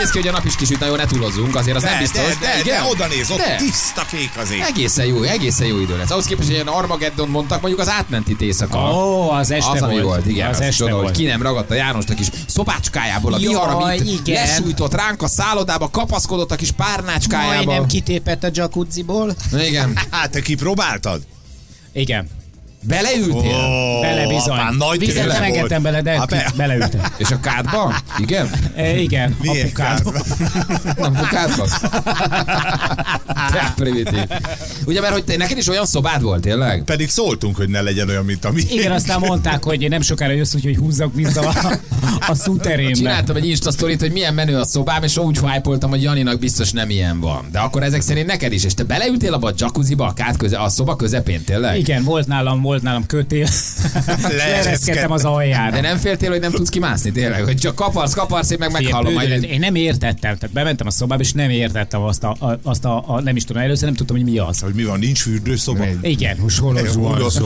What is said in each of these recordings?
néz ki, hogy a nap is kisüt, nagyon ne túlozzunk, azért az De, nem biztos. de, de, de, oda néz, ott De. tiszta kék az ég. Egészen jó, egészen jó idő lesz. Ahhoz képest, hogy ilyen Armageddon mondtak, mondjuk az átmenti éjszaka. Ó, az este az, ami volt. volt, igen. Az Az este csoda, hogy volt. ki nem ragadta Jánost a kis szobácskájából a vihar, amit igen. lesújtott ránk a szállodába, kapaszkodott a kis párnácskájába. Majdnem kitépett a jacuzziból. Igen. Hát, te kipróbáltad? Igen. Beleültél? Ó, Bele bizony. apám, nagy Vizet nem engedtem bele, de be- beleültem. És a kádba? Igen? E, igen, Milyen apukád. Nem fog kádba? Te primitív. Ugye, mert hogy te, neked is olyan szobád volt, tényleg? Pedig szóltunk, hogy ne legyen olyan, mint a mi. Igen, aztán mondták, hogy nem sokára jössz, úgyhogy húzzak vissza a, a szúterémbe. Csináltam egy Insta sztorit, hogy milyen menő a szobám, és úgy hypoltam, hogy Janinak biztos nem ilyen van. De akkor ezek szerint neked is, és te beleültél abba a jacuzziba, a kád köze, a szoba közepén, tényleg? Igen, volt nálam, volt nálam kötél. Leereszkedtem az aljára. De nem féltél, hogy nem tudsz kimászni, tényleg? Hogy csak kaparsz, kaparsz, én meg meghallom majd. Én nem értettem, tehát bementem a szobába, és nem értettem azt a, a, azt a, a nem is tudom, először nem tudtam, hogy mi az. Hogy mi van, nincs fürdőszoba? Igen, most hol az.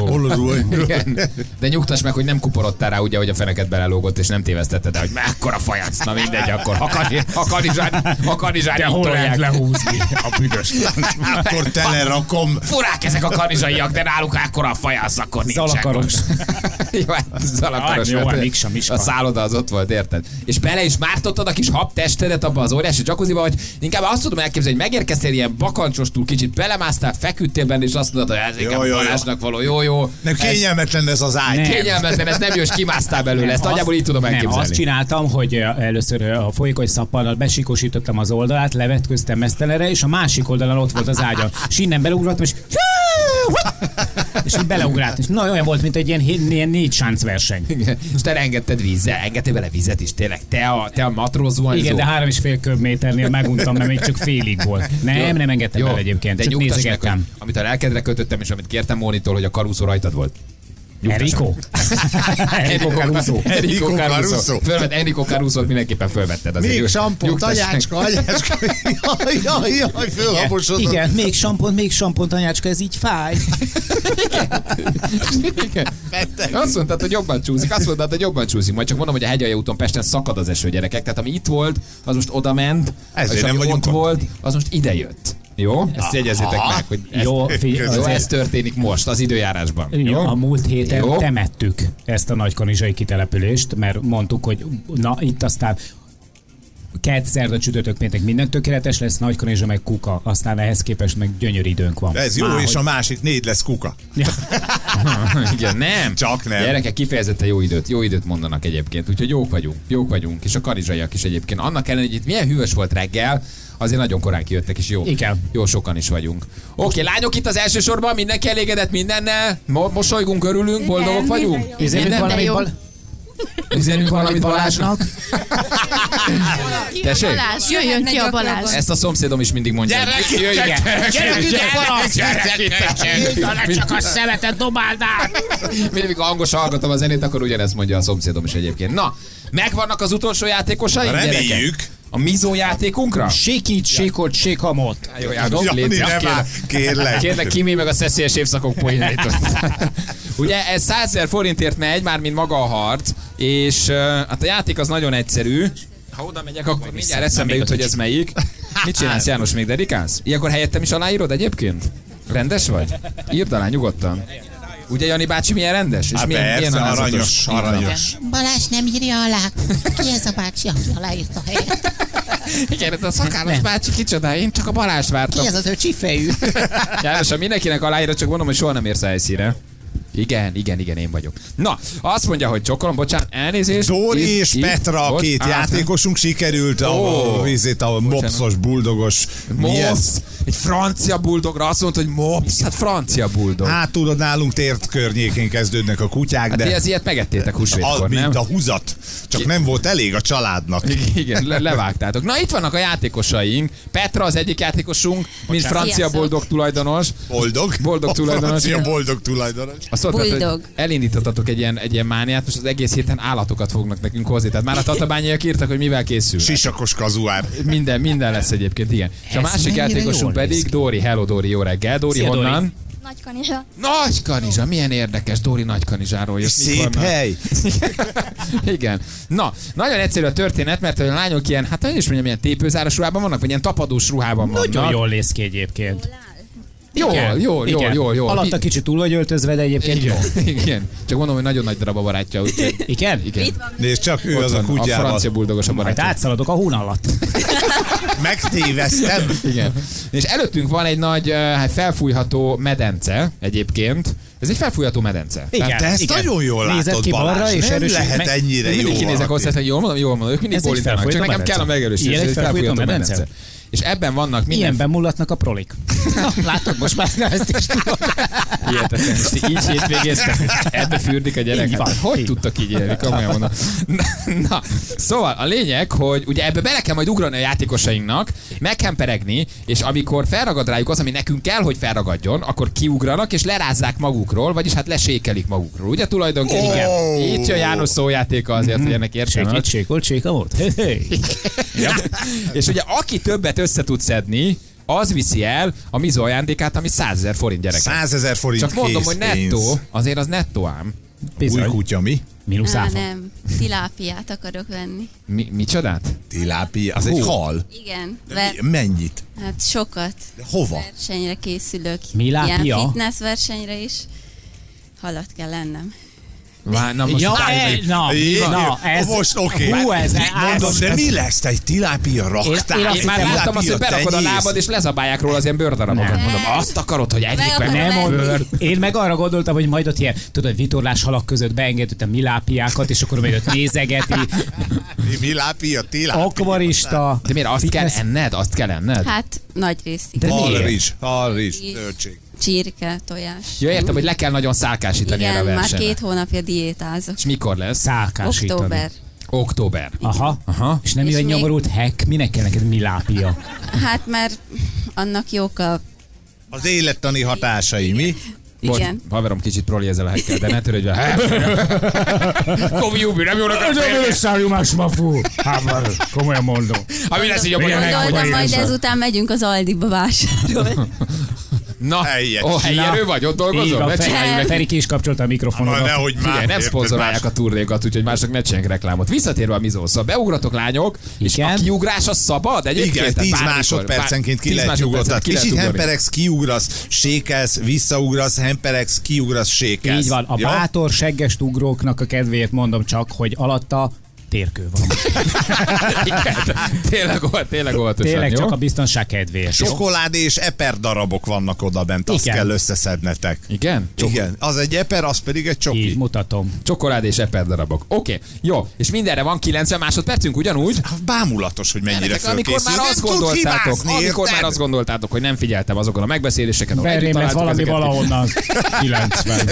De nyugtass meg, hogy nem kuporodtál rá, ugye, hogy a feneket belelógott, és nem tévesztetted, de hogy mekkora fajac. Na mindegy, akkor ha, kani, ha kanizsán, ha kanizsán De hol lehet lehúzni a büdös? Akkor telerakom. Furák ezek a kanizsaiak, de náluk akkora a fajasz, akkor nincsen. Zalakaros. jó, hát zalakaros. Jó, hát Miksa, Miska. A szálloda az ott volt, érted? És bele is mártottad a kis habtestedet abba az óriási jacuzziba, hogy inkább azt tudom elképzelni, hogy megérkeztél ilyen bakancsostul, kicsit belemásztál, feküdtél benne, és azt mondod, hogy ez Jó, inkább jó, jó. Való, jó, jó. Nem kényelmetlen ez az ágy. Nem. Kényelmetlen, ez nem jó, és kimásztál belőle, ezt Nem, nagyjából így tudom Nem, elképzelni. azt csináltam, hogy először a folyékony szappannal besikosítottam az oldalát, levetköztem mesztelenre, és a másik oldalon ott volt az ágya. És innen beleugrottam, és és így beleugrált. És na, olyan volt, mint egy ilyen, ilyen négy sánc verseny. Igen. És te engedted vízzel, engedtél bele vizet is, tényleg. Te a, te a matróz zuhanyzó. Igen, de három és fél köbméternél meguntam, mert még csak félig volt. Nem, nem engedtem Jó, bele egyébként, de csak nézegettem. amit a lelkedre kötöttem, és amit kértem Mónitól, hogy a karuszó rajtad volt. Enrico? Enrico Caruso. Enrico Caruso. Caruso. Fölvett, Enrico Caruso-t mindenképpen fölvetted. azért. Még sampont, anyácska, anyácska. Jaj, jaj, jaj, fölhaposodott. Igen, még sampont, még sampont, anyácska, ez így fáj. Igen. Azt mondtad, hogy jobban csúszik, azt mondtad, hogy jobban csúszik. Majd csak mondom, hogy a hegyalja úton Pesten szakad az eső, gyerekek. Tehát ami itt volt, az most oda ment, Ezért és nem ami ott. volt, az most ide jött. Jó? Ezt jegyezzétek meg, hogy ez, Jó, jó, az ez történik most, az időjárásban. Jó, a múlt héten Jó. Jó. temettük ezt a nagykanizsai kitelepülést, mert mondtuk, hogy na itt aztán kett, szerda, csütörtök, péntek minden tökéletes lesz, nagykanizsa meg kuka, aztán ehhez képest meg gyönyörű időnk van. Ez jó, Már, és hogy- a másik négy lesz kuka. Igen, nem. Csak nem. Gyerekek kifejezetten jó időt, jó időt mondanak egyébként, úgyhogy jók vagyunk, jók vagyunk, és a karizsaiak is egyébként. Annak ellenére, hogy itt milyen hűvös volt reggel, azért nagyon korán kijöttek, és jó, Igen. jó sokan is vagyunk. Oké, lányok itt az első sorban, mindenki elégedett mindennel, Mo- mosolygunk, örülünk, boldogok vagyunk. Valamit, jó. bal... Üzenünk valamit Balázsnak. Tessék? Balázs, jöjjön ki a Balázs. Ezt a szomszédom is mindig mondja. Jöjjön, Gyerek ide, Balázs! gyerek ide. csak a szemetet dobáld át! Mindig, amikor hangosan hallgatom a zenét, akkor ugyanezt mondja a szomszédom is egyébként. Na, megvannak az utolsó játékosai? Reméljük. A Mizó játékunkra? Sékít, sékot, sékamot. Jó, nem kérlek. kérlek. Kérlek, kimé meg a szeszélyes évszakok poénait. Ugye ez 100 000 forintért megy, már mint maga a harc, és uh, hát a játék az nagyon egyszerű. Ha oda megyek, akkor mindjárt eszembe jut, hogy ez melyik. Mit csinálsz, János, még dedikálsz? Ilyenkor helyettem is aláírod egyébként? Rendes vagy? Írd alá nyugodtan. Ugye Jani bácsi milyen rendes? És Hát milyen, persze, milyen aranyos, aranyos. Balázs nem írja alá. Ki ez a bácsi, aki aláírta helyet? Igen, ez a szakállas bácsi kicsoda, én csak a Balázs vártam. Ki ez az ő csifejű? János, ha mindenkinek aláírod, csak mondom, hogy soha nem érsz helyszíre. Igen, igen, igen, én vagyok. Na, azt mondja, hogy csokolom, bocsánat, elnézést. Dóri Itt- és itt- Petra, a bocs- két Á, játékosunk sikerült a, Ó. a, a, a mopszos, buldogos. Mops. Egy francia buldogra azt mondta, hogy mops. Hát francia buldog. Hát, Hát tudod, nálunk tért környékén kezdődnek a kutyák, hát de ez ilyet megettétek a, húsvétkor, nem? mint a húzat. Csak nem volt elég a családnak. Igen, le- levágtátok. Na itt vannak a játékosaink. Petra az egyik játékosunk, mint francia boldog tulajdonos. Boldog. Boldog A tulajdonos, francia igen. boldog tulajdonos. Hogy Buldog. elindítottatok egy ilyen, egy ilyen mániát, most az egész héten állatokat fognak nekünk hozni. Tehát már a tatabányaiak írtak, hogy mivel készül. Sisakos kazuár. Minden, minden lesz egyébként, igen. És a másik játékosunk pedig. Dori. Hello Dori, jó reggel. Dori Szia, honnan? Nagy kanizsa. Nagy kanizsa, milyen érdekes, Dóri Nagy kanizsáról jött. Szép hely. Igen. Na, nagyon egyszerű a történet, mert a lányok ilyen, hát én is mondjam, ilyen tépőzáros ruhában vannak, vagy ilyen tapadós ruhában vannak. Nagyon jól néz ki egyébként. Jól, Igen, jól, jól, igen. jól, jól. Alatta kicsit túl vagy öltözve, de egyébként jó. Igen. Igen. Csak mondom, hogy nagyon nagy darab a barátja. Úgyhogy... Igen? Igen. Nézd csak, ő Ott az a van, a kutyával. francia buldogos a Majd barátja. átszaladok a hún alatt. Megtéveztem. Igen. És előttünk van egy nagy hát felfújható medence egyébként. Ez egy felfújható medence. Igen. Te ezt igen. nagyon jól Nézed látod, ki balra, és Nem erősít lehet ennyire jó mindig kinézek hozzá, hogy jól mondom, jól mondom, ők mindig Ez egy bólítanak, csak nekem kell a megerősítés. Ilyen ez egy felfújható medence. És ebben vannak minden Ilyenben mullatnak a prolik. Látod, most már ezt is tudod. Hihetetlen, és így hétvégéztek, ebbe fürdik a gyerek. Így van, Hát, hogy így. tudtak így élni, komolyan mondom. Na, na, szóval a lényeg, hogy ugye ebbe bele kell majd ugrani a játékosainknak, meg kell peregni, és amikor felragad rájuk az, ami nekünk kell, hogy felragadjon, akkor kiugranak, és lerázzák magukról, vagyis hát lesékelik magukról. Ugye tulajdonképpen? Igen. Itt jön János szójátéka azért, hogy ennek értelme. Sékít, sékolt, séka volt. Hé, hé. És ugye aki többet össze tud szedni, az viszi el a mizo ajándékát, ami 100 ezer forint gyerek. 100 ezer forint Csak mondom, hogy nettó, azért az nettó ám. Új Bizony. kutya, mi? Mínusz Á, áfa. nem. Tilápiát akarok venni. Mi, micsodát? Tilápia, az egy Hú. hal. Igen. Ver- Mennyit? hát sokat. De hova? Versenyre készülök. Milápia? Ilyen fitness versenyre is. Halat kell lennem. Vár, na most Ja, e, na, Jé, na, ez, most oké. Hú, ez, Mondom, ez, de mi lesz? Egy tilápia raktár? Én- én Én már láttam azt, hogy berakod a lábad, és lezabálják róla az ilyen bőrdarabokat. Nem. Mondom, azt akarod, hogy egyik Meg meg akarom nem venni. mond, én meg arra gondoltam, hogy majd ott ilyen, tudod, vitorlás halak között beengedett a milápiákat, és akkor majd ott nézegeti, Milápia, tilápia. akvarista. De miért azt kell enned? Azt kell enned? Hát nagy részig. De miért? Halrizs, halrizs, zöldség. Csirke, tojás. Jó, értem, hogy le kell nagyon szálkásítani erre a Igen, már versenyre. két hónapja diétázok. És mikor lesz? Szálkásítani. Október. Október. Aha. Aha. És nem És jön még- nyomorult hack, minek kell neked milápia? Hát mert annak jók a... Az élettani hatásai, mi? Bocs, Igen. haverom kicsit proli ezzel a hekkel, de ne törődj vele. Komi Jubi, nem jónak a férfi. szállomás mafú. Hát, komolyan mondom. Ha mi lesz így a Gondoltam, majd ezután megyünk az Aldiba vásárolni. Na, Helyes. ó, helyerő vagy, ott dolgozol? Ne csinálj meg. Feri ki is kapcsolta a Na, mikrofonodat. nehogy már. Figyelj, nem szponzorálják más- a turnékat, úgyhogy mások ne csinálják reklámot. Visszatérve a mizó, szóval beugratok lányok, és Igen. a kiugrás az szabad egyébként? Igen, Tehát 10 bármikor, másodpercenként ki 10 lehet lehet Kicsit hemperegsz, kiugrasz, sékelsz, visszaugrasz, hemperegsz, kiugrasz, sékelsz. Így van, a bátor segges ugróknak a kedvéért mondom csak, hogy alatta térkő van. Igen, tényleg, volt, tényleg óvatosan, Tényleg jó? csak a biztonság kedvéért. Csokoládé és eper darabok vannak oda bent, azt Igen. kell összeszednetek. Igen? Csok- Igen, az egy eper, az pedig egy Így csoki. mutatom. Csokolád és eper darabok. Oké, jó. És mindenre van 90 másodpercünk ugyanúgy? Hát Bámulatos, hogy mennyire Gyerekek, amikor már azt gondoltátok, amikor már azt gondoltátok, hogy nem figyeltem azokon a megbeszéléseken, ahol Berém, ez valami ezeket. valahonnan 90.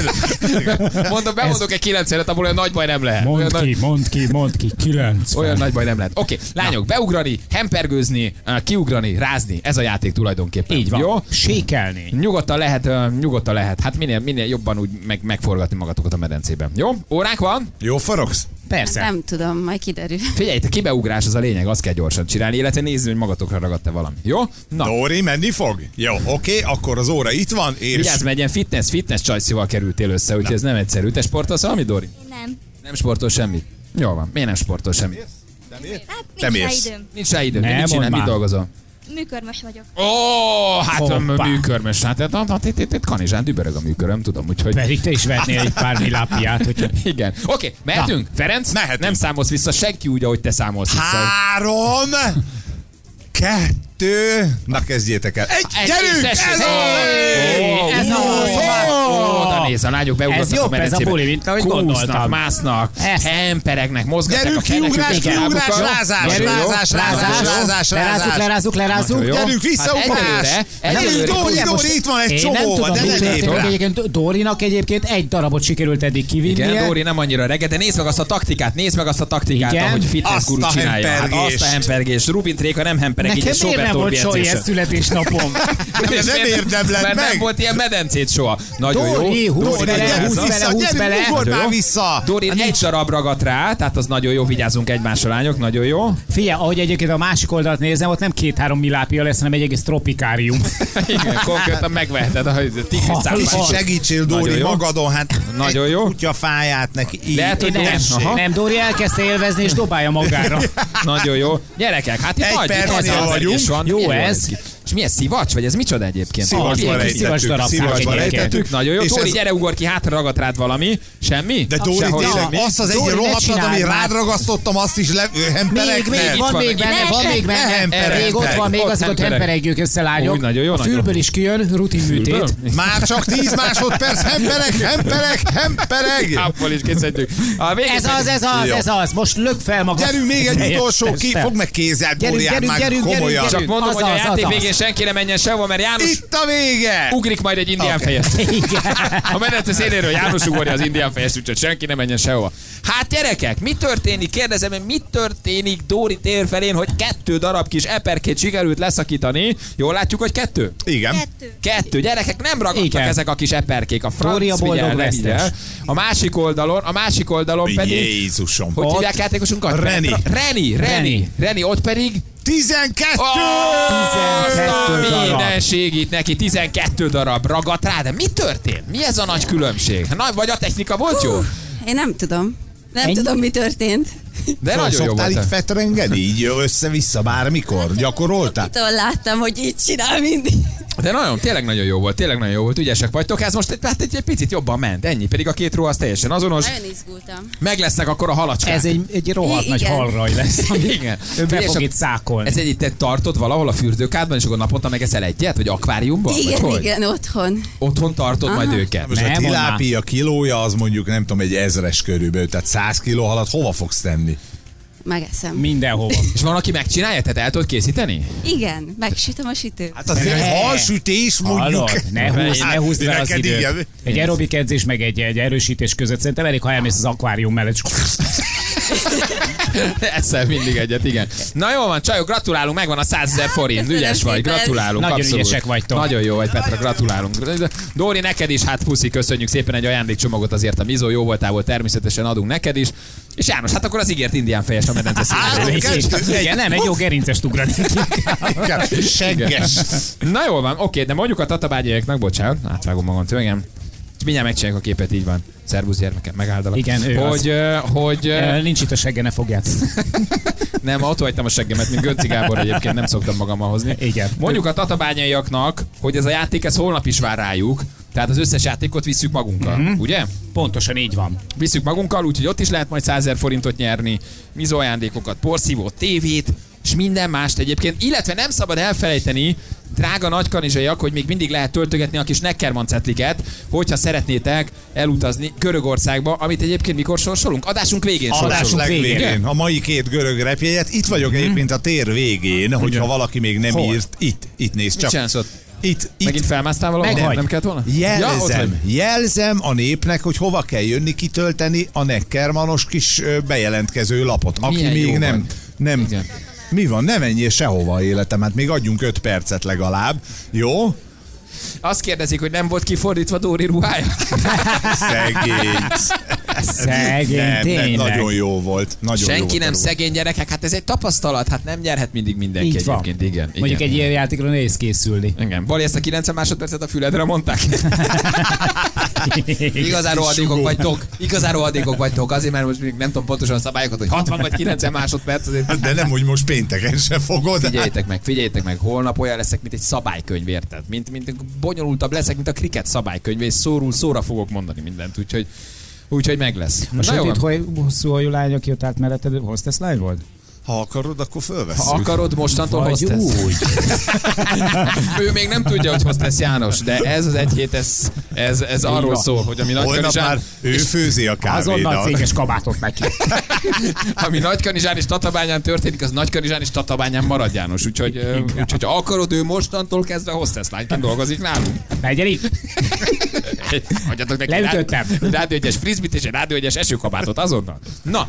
Mondom, bemondok egy 9 abból olyan nagy baj nem lehet. Mondd ki, mondd ki, mondd ki, 90. Olyan nagy baj nem lehet. Oké, lányok, beugrani, hempergőzni, uh, kiugrani, rázni, ez a játék tulajdonképpen. Így van. Jó? Sékelni. Nyugodtan lehet, uh, nyugodtan lehet. Hát minél, minél jobban úgy meg, megforgatni magatokat a medencében. Jó? Óránk van? Jó forogsz? Persze. Nem tudom, majd kiderül. Figyelj, te kibeugrás az a lényeg, azt kell gyorsan csinálni, illetve nézni, hogy magatokra ragadt-e valami. Jó? Na, Dóri, menni fog? Jó, oké, akkor az óra itt van, és vigyázz, mert egy ilyen fitness, fitness csajszival kerültél össze, úgyhogy ez nem egyszerű. Te sportolsz valami, Dori? Nem. Nem sportol semmit? Jó van, miért nem sportol semmit? Hát Te nincs rá mész. időm. Nincs rá időm, Nem, mit csinál, mit dolgozol? Műkörmös vagyok. Ó, hát a Hoppá. műkörmös, hát hát, hát, itt, itt, itt kanizsán dübörög a műköröm, tudom, úgyhogy... Pedig te is vetnél egy pár milápiát, hogyha... Igen. Oké, mehetünk. Ferenc? Mehetünk. Nem számolsz vissza senki úgy, ahogy te számolsz vissza. három, kettő, na kezdjétek el. Egy, Egy gyerünk! Ez az! ez az! Oda néz, a lányok beugrottak Ez a ez a medencébe. buli, mint ahogy gondoltam. másznak, hemperegnek, mozgatják Gyerünk, a feneküket, kiugrás, a kiugrás, Nagyon jó. rázás, rázás, rázás, Lerázzuk, lerázzuk, lerázzuk. Gyerünk, visszaugrás! Hát Gyerünk. Dóri, Dóri, itt van egy nem csomó, tudom, de mi ne történik. legyél rá. Egyébként Dórinak egyébként egy darabot sikerült eddig kivinnie. Igen, Dóri nem annyira reggel, de nézd meg azt a taktikát, nézd meg azt a taktikát, ahogy fitness guru a csinálja. Hát hempergést. azt a hempergést. Rubin Tréka nem hempereg, így Nekem és miért Robert nem volt soha születésnapom. És nem miért- érdemled Mert nem meg. volt ilyen medencét soha. Nagyon Dori, jó. húzd Dori, bele, nagyon húzd jó. bele, már vissza! Dori egy darab ragadt rá, tehát az nagyon jó, vigyázzunk egymásra lányok, nagyon jó. Figyelj, ahogy egyébként a másik oldalt nézem, ott nem két-három milápia lesz, hanem egy egész tropikárium. Igen, konkrétan megveheted a tigris segítsél, Dóri, jó. magadon, hát Nagyon jó. kutya fáját neki. Lehet, hogy Nem, nem. Nem, Dori elkezdte élvezni és dobálja magára. Nagyon jó. Gyerekek, hát itt Egy nagy hatalmas vagyunk. van. Jó Milyen ez. ki. És milyen szivacs, vagy ez micsoda egyébként? Szivacsba rejtettük, szívas darab szívasba szák egyébként. rejtettük. Nagyon jó. Dóri, ez- gyere, ugor ki, hátra ragadt rád valami. Semmi? De Dóri, tényleg, semmi. azt az egy rohadtat, ami rád ragasztottam, azt is le, hemperek. Még, még, van még benne, van még Ne benne. Még ott van, még azokat hempereg. hemperegjük össze, lányok. Úgy, nagyon jó, A fülből is kijön, rutin műtét. Már csak 10 másodperc, hemperek, hemperek, hemperek. Abból is készítjük. Ez az, ez az, ez az. Most lök fel magad. Gyerünk még egy utolsó, ki testtel. fog meg kézzel, Gyerünk, Dóri, gyerünk, már komolyan. Csak mondom, hogy a játék végén senki ne menjen sehova, mert János Itt a vége! ugrik majd egy indián Oké. fejes. Igen. A medence széléről János ugorja az indián fejes, úgyhogy senki ne menjen sehova. Hát gyerekek, mi történik? Kérdezem, hogy mi történik Dóri tér felén, hogy kettő darab kis eperkét sikerült leszakítani. Jól látjuk, hogy kettő? Igen. Kettő. Kettő. Gyerekek, nem ragadtak Igen. ezek a kis eperkék. A Dóri a boldog vesztes. vigyel. A másik oldalon, a másik oldalon pedig... Jézusom. Hogy hívják játékosunkat? Reni, Reni. Reni. Reni, ott pedig 12! Azt 12 a darab. minden segít neki, 12 darab ragadt rá, de mi történt? Mi ez a nagy különbség? Na, vagy a technika volt jó? Én nem tudom. Nem Ennyi? tudom, mi történt. De nagyon jó Szoktál volt. itt fetrengeni? Így össze-vissza bármikor? Gyakoroltál? Attól láttam, hogy így csinál mindig. De nagyon, tényleg nagyon jó volt, tényleg nagyon jó volt, ügyesek vagytok, ez most egy, hát egy, egy picit jobban ment, ennyi, pedig a két ró az teljesen azonos, Nagyon izgultam. meg lesznek akkor a halacskák. Ez egy, egy rohadt I- nagy igen. halraj lesz. Igen. Ő be fog itt szákolni. Ez egy te tartod valahol a fürdőkádban, és akkor naponta megeszel egyet, vagy akváriumban? vagy Igen, igen, otthon. Otthon tartod Aha. majd őket. Most Nem, a tilápia kilója az mondjuk nem tudom, egy ezres körülbelül, tehát 100 kiló halat hova fogsz tenni? Megeszem. Mindenhova. És van, aki megcsinálja, tehát el tudod készíteni? Igen, megsütöm a sütőt. Hát azért Ne. halsütés mondjuk. Hallod? Ne húzd, ne Hát, húzd be az neked időt. Egy aerobik edzés meg egy, egy erősítés között szerintem elég, ha elmész az akvárium mellett. Eszel mindig egyet, igen. Na jó van, csajok, gratulálunk, megvan a 100 ezer forint. Köszönöm Ügyes vagy, gratulálunk. Nagyon abszolút. ügyesek vagytok. Nagyon jó vagy, Petra, gratulálunk. Dóri, neked is, hát puszi, köszönjük szépen egy ajándékcsomagot azért a Mizó, jó voltál volt, természetesen adunk neked is. És János, hát akkor az ígért indián fejes a medence színűről. kettő, Igen, nem, egy jó gerincest ugrani. Segges. Na jól van, oké, de mondjuk a tatabágyaiaknak, bocsánat, átvágom magam tőlem. Mindjárt megcsináljuk a képet, így van. Szervusz gyermekem, megáldalak. Igen, ő hogy, ö, hogy, Ö, Nincs itt a segge, ne fogját. Nem, ott hagytam a seggemet, mint Gönci Gábor egyébként nem szoktam magammal hozni. Igen. Mondjuk a tatabányaiaknak, hogy ez a játék, ez holnap is vár rájuk, tehát az összes játékot visszük magunkkal, Mhm. ugye? Pontosan így van. Visszük magunkkal, úgyhogy ott is lehet majd 100 000 forintot nyerni, mizó ajándékokat, porszívót, tévét, és minden mást egyébként. Illetve nem szabad elfelejteni, drága nagykanizsaiak, hogy még mindig lehet töltögetni a kis Neckerman cetliket, hogyha szeretnétek elutazni Görögországba, amit egyébként mikor sorsolunk? Adásunk végén Adás sorsolunk. végén. legvégén. A mai két görög repjegyet. Itt vagyok egyébként a tér végén, hogyha valaki még nem Hol? írt. Itt, itt Mit csak. Itt, itt. Megint felmásztál valahol? Nem, nem kellett volna? Ja, Jelzem, vagy. jelzem a népnek, hogy hova kell jönni kitölteni a Neckermanos kis bejelentkező lapot. Aki Milyen még nem, vagy. nem Igen. Mi van, ne menjél sehova életem, hát még adjunk 5 percet legalább. Jó? Azt kérdezik, hogy nem volt kifordítva Dóri ruhája? Szegény. Szegény, nem, nem, nagyon jó volt. Nagyon jó Senki volt a nem szegény gyerekek, hát ez egy tapasztalat, hát nem nyerhet mindig mindenki Így van. egyébként. Igen, Mondjuk igen. egy ilyen játékra nehéz készülni. Igen. Bali, ezt a 90 másodpercet a füledre mondták? Igazán rohadékok vagytok. Igazán rohadékok vagytok. Azért, mert most még nem tudom pontosan a szabályokat, hogy 60 vagy 90 másodperc. Azért De nem, hogy most pénteken se fogod. Figyeljétek meg, figyeljétek meg, holnap olyan leszek, mint egy szabálykönyv, érted? Mint, mint bonyolultabb leszek, mint a kriket szabálykönyv, és szóról szóra fogok mondani mindent, úgyhogy, úgyhogy meg lesz. Most Na van. hogy hosszú hajú lány, aki ott állt melletted, hostess lány volt? Ha akarod, akkor fölveszünk. ha akarod, mostantól Vagy hostess. úgy. Ő még nem tudja, hogy hostess János, de ez az egy hét, ez, ez, ez arról szól, hogy ami nagy Holnap kanizsán, már ő főzi a Azonnal kávédat. céges kabátot neki. ami nagy kanizsán és tatabányán történik, az nagy kanizsán és tatabányán marad János. Úgyhogy, úgyhogy ha akarod, ő mostantól kezdve hostess lányként dolgozik nálunk. Legyen itt. Hagyjatok neki Leütöttem. rád- rádióegyes frisbit és egy rádióegyes esőkabátot azonnal. Na,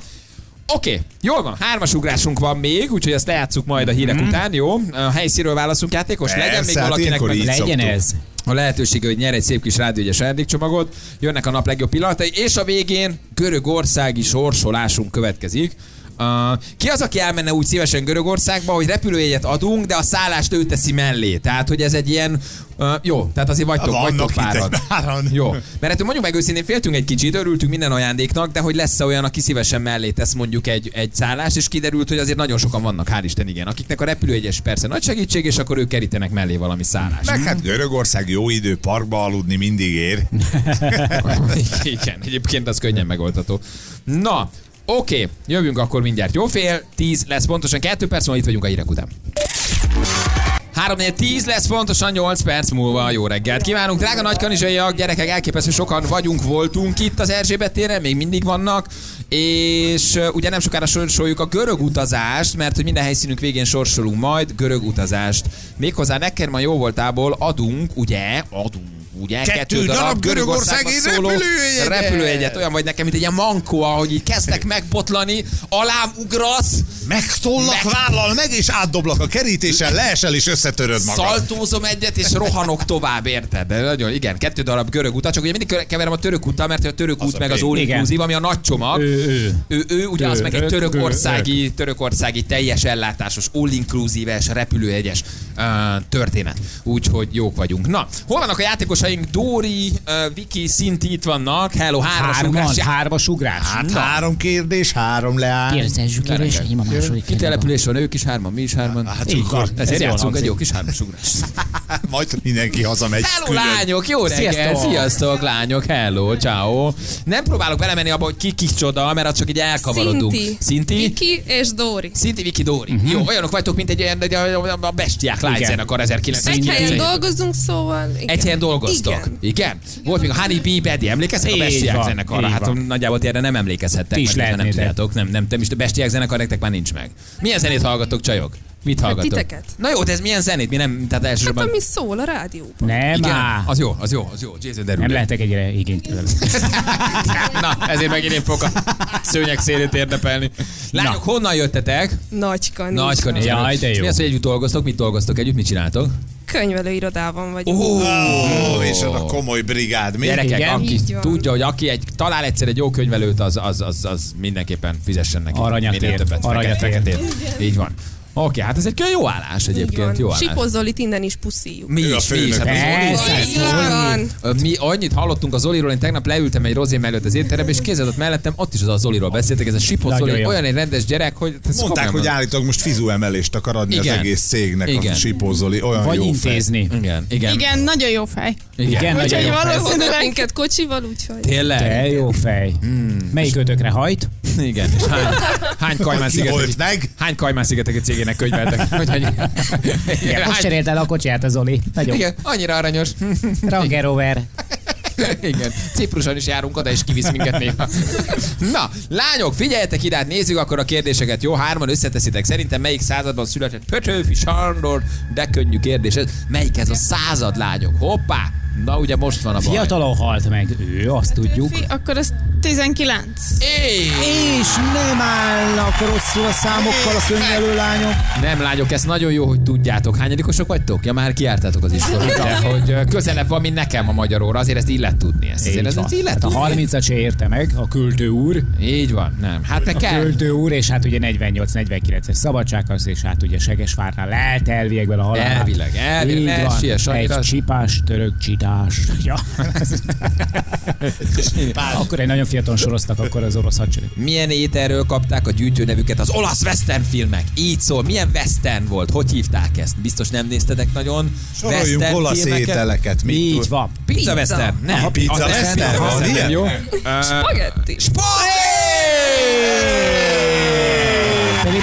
Oké, okay, jól van, hármas ugrásunk van még, úgyhogy ezt lejátszuk majd a hírek Mhm. után, jó? A helyszínről válaszunk játékos, legyen még Persze, hát valakinek meg Legyen szoktuk. ez. a lehetősége, hogy nyer egy szép kis rádiógyes ajándékcsomagot, jönnek a nap legjobb pillanatai, és a végén görögországi sorsolásunk következik. Uh, ki az, aki elmenne úgy szívesen Görögországba, hogy repülőjegyet adunk, de a szállást ő teszi mellé? Tehát, hogy ez egy ilyen... Uh, jó, tehát azért vagytok, vagytok páran. páran. Jó, mert hát mondjuk meg őszintén féltünk egy kicsit, örültünk minden ajándéknak, de hogy lesz olyan, aki szívesen mellé tesz mondjuk egy, egy szállást, és kiderült, hogy azért nagyon sokan vannak, hál' Isten, igen, akiknek a repülőjegyes persze nagy segítség, és akkor ők kerítenek mellé valami szállást. Meg hát Görögország jó idő, parkba aludni mindig ér. Igen, egyébként az könnyen megoldható. Na, oké, jövünk akkor mindjárt. Jó fél, 10 lesz pontosan, 2 perc múlva itt vagyunk a hírek után. 3 10 lesz pontosan 8 perc múlva. Jó reggelt kívánunk, drága nagy kanizsaiak, gyerekek, elképesztő sokan vagyunk, voltunk itt az Erzsébet téren, még mindig vannak, és uh, ugye nem sokára sorsoljuk a görög utazást, mert hogy minden helyszínünk végén sorsolunk majd görög utazást. Méghozzá Neckerman jó voltából adunk, ugye, adunk ugye? Kettő darab Görögországba görögországi szóló repülőjegyet. repülőjegyet. Olyan vagy nekem, mint egy ilyen mankó, ahogy így kezdtek megbotlani, alám ugrasz, Megtollak, Meg- vállal meg, és átdoblak a kerítésen, leesel, és összetöröd magad. Szaltózom egyet, és rohanok tovább, érted? De nagyon, igen, kettő darab görög utat, csak ugye mindig keverem a török úttal, mert a török Az út a meg az all inclusive, ami a nagy csomag. Ő, ő. Ő, ő ugye az meg egy törökországi, törökországi teljes ellátásos, all inclusive-es, repülőjegyes uh, történet. Úgyhogy jók vagyunk. Na, hol vannak a játékosaink? Dóri, uh, Viki, Szinti itt vannak. Hello, hármas Hárman, ugrás. hármas ugrás. Hát három kérdés, három leány. Kérdezzük ki, és enyém a második. Ki kérdés. település van, ők is hárman, mi is hárman. Hát Így akkor van. Ezért Ez jól játszunk egy jó kis hármas ugrást. majd mindenki hazamegy. Hello, külön. lányok, jó reggel, Sziasztok. sziasztok, lányok, hello, ciao. Nem próbálok belemenni abba, hogy ki kicsoda, mert az csak így elkavarodunk. Szinti. Szinti? Viki és Dóri. Szinti, Viki, Dóri. Uh-huh. Jó, olyanok vagytok, mint egy egy- a, Bestiák Igen. lájzenekar Egy helyen 1990. dolgozunk, szóval... Igen. Egy helyen dolgoztok. Igen. Igen. Volt még a Honey Bee Betty, emlékeztek a Így Bestiák zenekarra? így Hát nagyjából erre nem emlékezhettek, Ti is nem tudjátok. Nem, nem, nem is a Bestiák zenekar nektek már nincs meg. Milyen zenét hallgatok, csajok? Mit hallgatok? titeket. Na jó, de ez milyen zenét? Mi nem, tehát Hát elsősorban... ami szól a rádióban. Nem Igen, á. az jó, az jó, az jó. Jason Derulo. Nem lehetek egyre igénytelen. Na, ezért megint én fogok a szőnyeg szélét érdepelni. Lányok, Na. honnan jöttetek? Nagyka. Nagy nincs. Jaj, de És jó. Mi az, hogy együtt dolgoztok? Mit dolgoztok együtt? Mit csináltok? Könyvelőirodában vagyunk. Ó, Ó, és az a komoly brigád. Mi? Gyerekek, Igen? aki tudja, hogy aki egy, talál egyszer egy jó könyvelőt, az, az, az, az mindenképpen fizessen neki. Aranyat Minél ér, többet. aranyat feketét. Így van. Oké, hát ez egy jó állás egyébként. Jó állás. Sipó Zolit innen is puszíjuk. Mi is, mi is. Hát az Zoli- Zoli. Ö, Mi annyit hallottunk a Zoliról, én tegnap leültem egy rozé mellett az étterembe, és kézzel mellettem, ott is az a Zoliról beszéltek, ez a Nagyon Zoli, olyan egy rendes gyerek, hogy... ez Mondták, hogy állítólag most fizu emelést akar adni Igen. az egész cégnek, Igen. a Sipózoli. Olyan Vagy jó intézni. Igen, igen. Igen, nagyon jó fej. igen. Igen, nagyon jó fej. Hoznak minket kocsival, úgyhogy... Tényleg? Te jó fej. Melyik ötökre hajt? Igen. És hány, hány Kajmán szigeteki, hány Kajmán szigeteki cégének könyveltek? Hogy, hogy, Igen, most hány, cserélt el a kocsiját a Zoli. Nagyon. igen, annyira aranyos. Range Rover. Igen, Cipruson is járunk oda, és kivisz minket néha. Na, lányok, figyeljetek ide, hát nézzük akkor a kérdéseket. Jó, hárman összeteszitek. Szerintem melyik században született Petőfi Sándor? De könnyű kérdés ez. Melyik ez a század, lányok? Hoppá! Na, ugye most van a baj. Fiatalon halt meg ő, azt tudjuk. Akkor az 19. Éj! És nem állnak rosszul a számokkal a könyvelő lányok. Nem, lányok, ezt nagyon jó, hogy tudjátok. Hányadikosok vagytok? Ja, már kiártátok az iskolát. De hogy közelebb van, mint nekem a magyar óra, azért ezt illet tudni. Ezt azért Így ez, illet Hát a tudni. 30-at se érte meg, a költő úr. Így van, nem. Hát meg A kell. költő úr, és hát ugye 48-49-es szabadságharc, és hát ugye Segesvárnál lelt elviekben a halál. Elvileg, elvileg, Így ne van. siess. Egy csipás, török csitás. Ja. akkor egy nagyon fiatal soroztak akkor az orosz hadsereg. Milyen ételről kapták a gyűjtőnevüket az olasz western filmek? Így szól, milyen western volt? Hogy hívták ezt? Biztos nem néztetek nagyon Soroljunk western olasz filmeket? ételeket. Mit Így van. Pizza, Pizza. western? Nem. Aha, pizza Az western, nem, van ilyen? jó. Spagetti. Spagetti!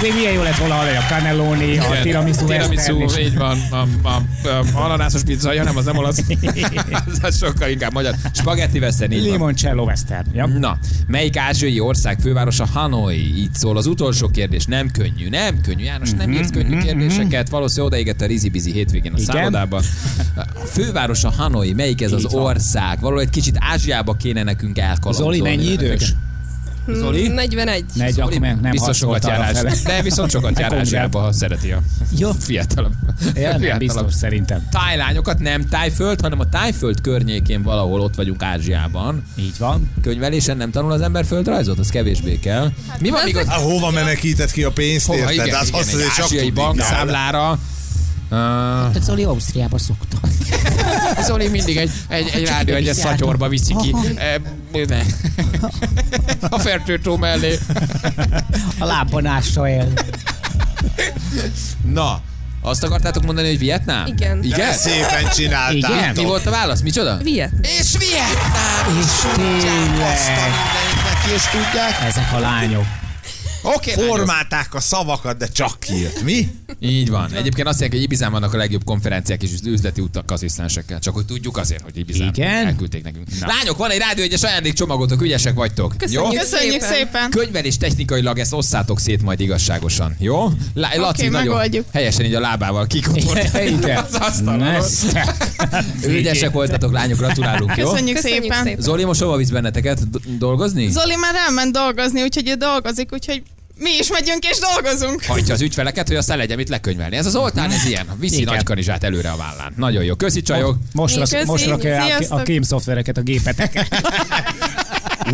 Pedig még milyen jó lett volna hallani a cannelloni, a tiramisu, Tiramisu, így van. A, a, a, ananászos pizza, ja nem, az nem olasz. az, az sokkal inkább magyar. Spagetti western, így van. Limoncello western. Ja. Na, melyik ázsiai ország fővárosa Hanoi? Így szól az utolsó kérdés. Nem könnyű, nem könnyű. János, nem írsz könnyű kérdéseket. Valószínűleg odaégett a rizi-bizi hétvégén a Igen. szállodában. A fővárosa Hanoi, melyik ez az Így van. ország? Valahol egy kicsit Ázsiába kéne nekünk elkalandolni. Zoli, mennyi idős? Zoli? 41. Negy, akkor meg nem Biztos sokat járás. De viszont sokat jár Akkor Ázsiába, ha szereti a Jó. fiatalabb. Ja, nem biztos szerintem. tájlányokat, nem tájföld, hanem a tájföld környékén valahol ott vagyunk Ázsiában. Így van. Könyvelésen nem tanul az ember földrajzot, az kevésbé kell. Mi van, míg ott Hát hova menekített ki a pénzt, hova, érted? igen, Hát igen, azt egy azért csak ázsiai bankszámlára. Uh, Tehát Zoli Ausztriába szokta. Zoli mindig egy, egy, egy rádió egyes szatyorba viszi ki. E, ne. A fertőtó mellé. A lábban ássa el. Na, azt akartátok mondani, hogy Vietnám? Igen. Igen? De szépen csináltátok. Igen? Mi volt a válasz? Micsoda? Viet. És Vietnám! És tényleg. Is tudják. Ezek a lányok. Okay, Formálták a szavakat, de csak kijött. Mi? Így van. Egyébként azt jelenti, hogy Ibizán vannak a legjobb konferenciák és üzleti utak asszisztensekkel. Csak hogy tudjuk azért, hogy Ibizán Igen? elküldték nekünk. Na. Lányok, van egy rádió egyes ajándékcsomagotok, ügyesek vagytok. Köszönjük. Jó? Köszönjük szépen. Könyvel és technikailag ezt osszátok szét majd igazságosan, jó? Lá- Laci nagyon megoldjuk. helyesen így a lábával kikotorta az asztalon. Ügyesek voltatok, lányok, gratulálunk, jó? Köszönjük, Köszönjük szépen. szépen. Zoli most hova visz benneteket? D- dolgozni? Zoli már elment dolgozni, úgyhogy ő dolgozik, úgyhogy mi is megyünk és dolgozunk. Hagyja az ügyfeleket, hogy aztán legyen mit lekönyvelni. Ez az oltán, ez ilyen. Viszi Igen. nagy kanizsát előre a vállán. Nagyon jó. Köszi csajok. Most, rak, most rakja a, a kém szoftvereket a gépetekre.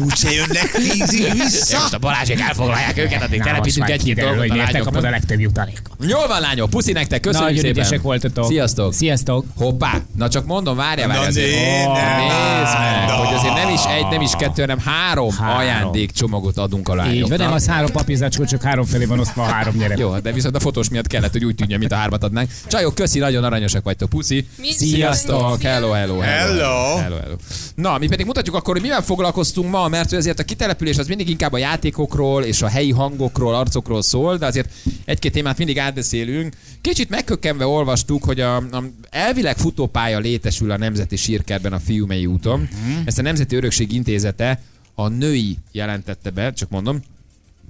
Úgyse jönnek tízig vissza. Most a Balázsék elfoglalják őket, addig telepítünk egy-két kiderül, dolgot hogy miért kapod a lányoknak. legtöbb jutalékot. Jól van, lányok, puszi nektek, köszönjük Nagyon szépen. ügyesek voltatok. Sziasztok. Sziasztok. Hoppá, na csak mondom, várja, várja Nézd meg, hogy azért nem is egy, nem is kettő, hanem három, ajándékcsomagot adunk a Így van, lányoknak. nem az három papírzacskó, csak három felé van osztva a három gyerek. Jó, de viszont a fotós miatt kellett, hogy úgy tűnjön, mint a hármat adnánk. Csajok, köszi, nagyon aranyosak vagytok, puszi. Sziasztok, hello, hello, hello. Hello. hello, hello. Na, mi pedig mutatjuk akkor, hogy mivel foglalkoztunk ma, mert hogy azért a kitelepülés az mindig inkább a játékokról és a helyi hangokról, arcokról szól, de azért egy-két témát mindig átbeszélünk. Kicsit megkökkenve olvastuk, hogy a, a elvileg futópálya létesül a Nemzeti Sírkertben a Fiumei úton. Mhm. Ezt a Nemzeti Örökség Intézete a női jelentette be, csak mondom,